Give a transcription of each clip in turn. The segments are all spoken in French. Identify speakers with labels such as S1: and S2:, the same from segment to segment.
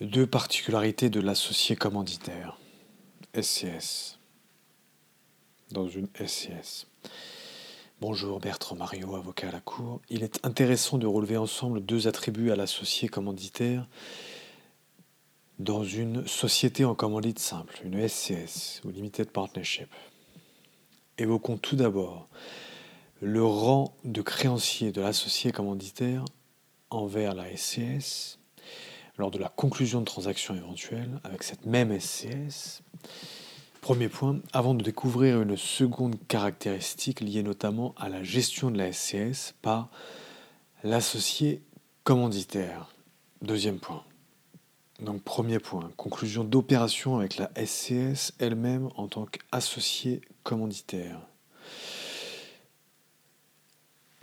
S1: Deux particularités de l'associé commanditaire. SCS. Dans une SCS. Bonjour Bertrand Mario, avocat à la Cour. Il est intéressant de relever ensemble deux attributs à l'associé commanditaire dans une société en commandite simple, une SCS ou Limited Partnership. Évoquons tout d'abord le rang de créancier de l'associé commanditaire envers la SCS lors de la conclusion de transactions éventuelles avec cette même SCS. Premier point, avant de découvrir une seconde caractéristique liée notamment à la gestion de la SCS par l'associé commanditaire. Deuxième point. Donc premier point, conclusion d'opération avec la SCS elle-même en tant qu'associé commanditaire.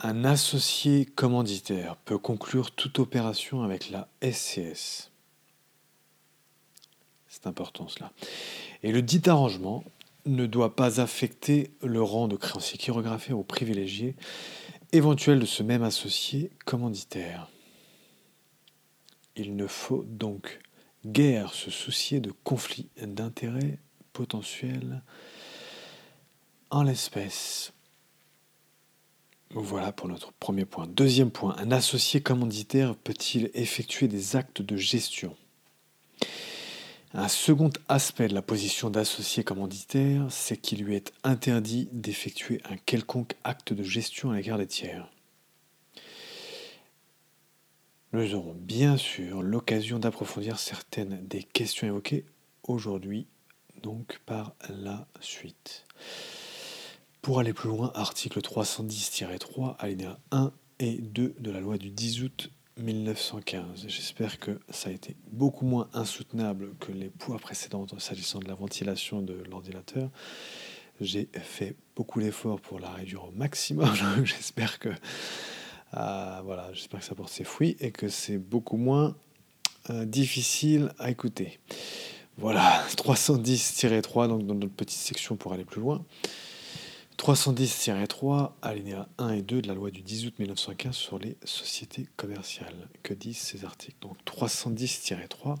S1: Un associé commanditaire peut conclure toute opération avec la SCS. C'est important cela. Et le dit arrangement ne doit pas affecter le rang de créancier chirographié ou privilégié éventuel de ce même associé commanditaire. Il ne faut donc guère se soucier de conflits d'intérêts potentiels en l'espèce. Voilà pour notre premier point. Deuxième point, un associé commanditaire peut-il effectuer des actes de gestion? Un second aspect de la position d'associé commanditaire, c'est qu'il lui est interdit d'effectuer un quelconque acte de gestion à l'égard des tiers. Nous aurons bien sûr l'occasion d'approfondir certaines des questions évoquées aujourd'hui, donc par la suite. Pour aller plus loin, article 310-3, alinéa 1 et 2 de la loi du 10 août 1915. J'espère que ça a été beaucoup moins insoutenable que les poids précédentes s'agissant de la ventilation de l'ordinateur. J'ai fait beaucoup d'efforts pour la réduire au maximum. j'espère que euh, voilà, j'espère que ça porte ses fruits et que c'est beaucoup moins euh, difficile à écouter. Voilà, 310-3, donc dans notre petite section pour aller plus loin. 310-3, alinéa 1 et 2 de la loi du 10 août 1915 sur les sociétés commerciales. Que disent ces articles? Donc 310-3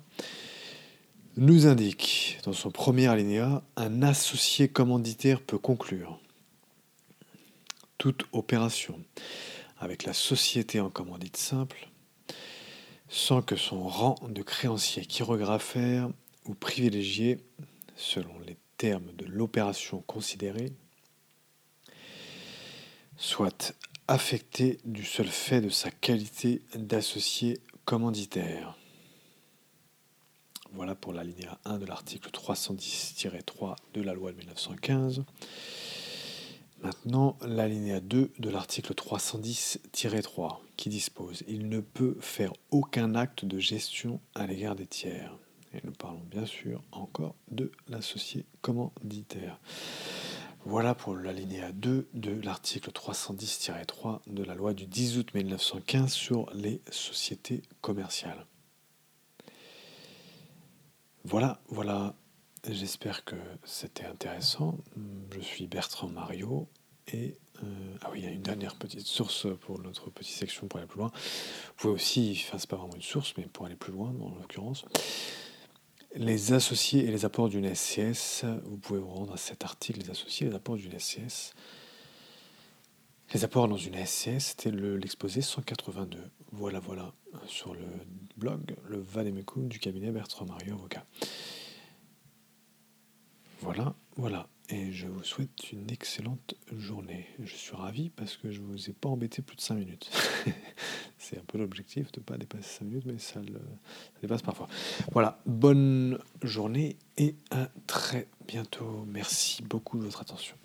S1: nous indique dans son premier alinéa un associé commanditaire peut conclure toute opération avec la société en commandite simple sans que son rang de créancier chirographaire ou privilégié, selon les termes de l'opération considérée, soit affecté du seul fait de sa qualité d'associé commanditaire. Voilà pour l'alinéa 1 de l'article 310-3 de la loi de 1915. Maintenant, l'alinéa 2 de l'article 310-3 qui dispose Il ne peut faire aucun acte de gestion à l'égard des tiers. Et nous parlons bien sûr encore de l'associé commanditaire. Voilà pour l'alinéa 2 de l'article 310-3 de la loi du 10 août 1915 sur les sociétés commerciales. Voilà, voilà. J'espère que c'était intéressant. Je suis Bertrand Mario et euh, ah oui, il y a une dernière petite source pour notre petite section pour aller plus loin. Vous pouvez aussi, enfin c'est pas vraiment une source, mais pour aller plus loin en l'occurrence, les associés et les apports d'une SCS, vous pouvez vous rendre à cet article, les associés et les apports d'une SCS. Les apports dans une SCS, c'était l'exposé 182. Voilà, voilà, sur le blog, le Vademecum du cabinet Bertrand Mario Avocat. Voilà, voilà. Et je vous souhaite une excellente journée. Je suis ravi parce que je ne vous ai pas embêté plus de 5 minutes. C'est un peu l'objectif de ne pas dépasser 5 minutes, mais ça, le, dépasse parfois. Voilà, bonne journée et à très bientôt. Merci beaucoup de votre attention.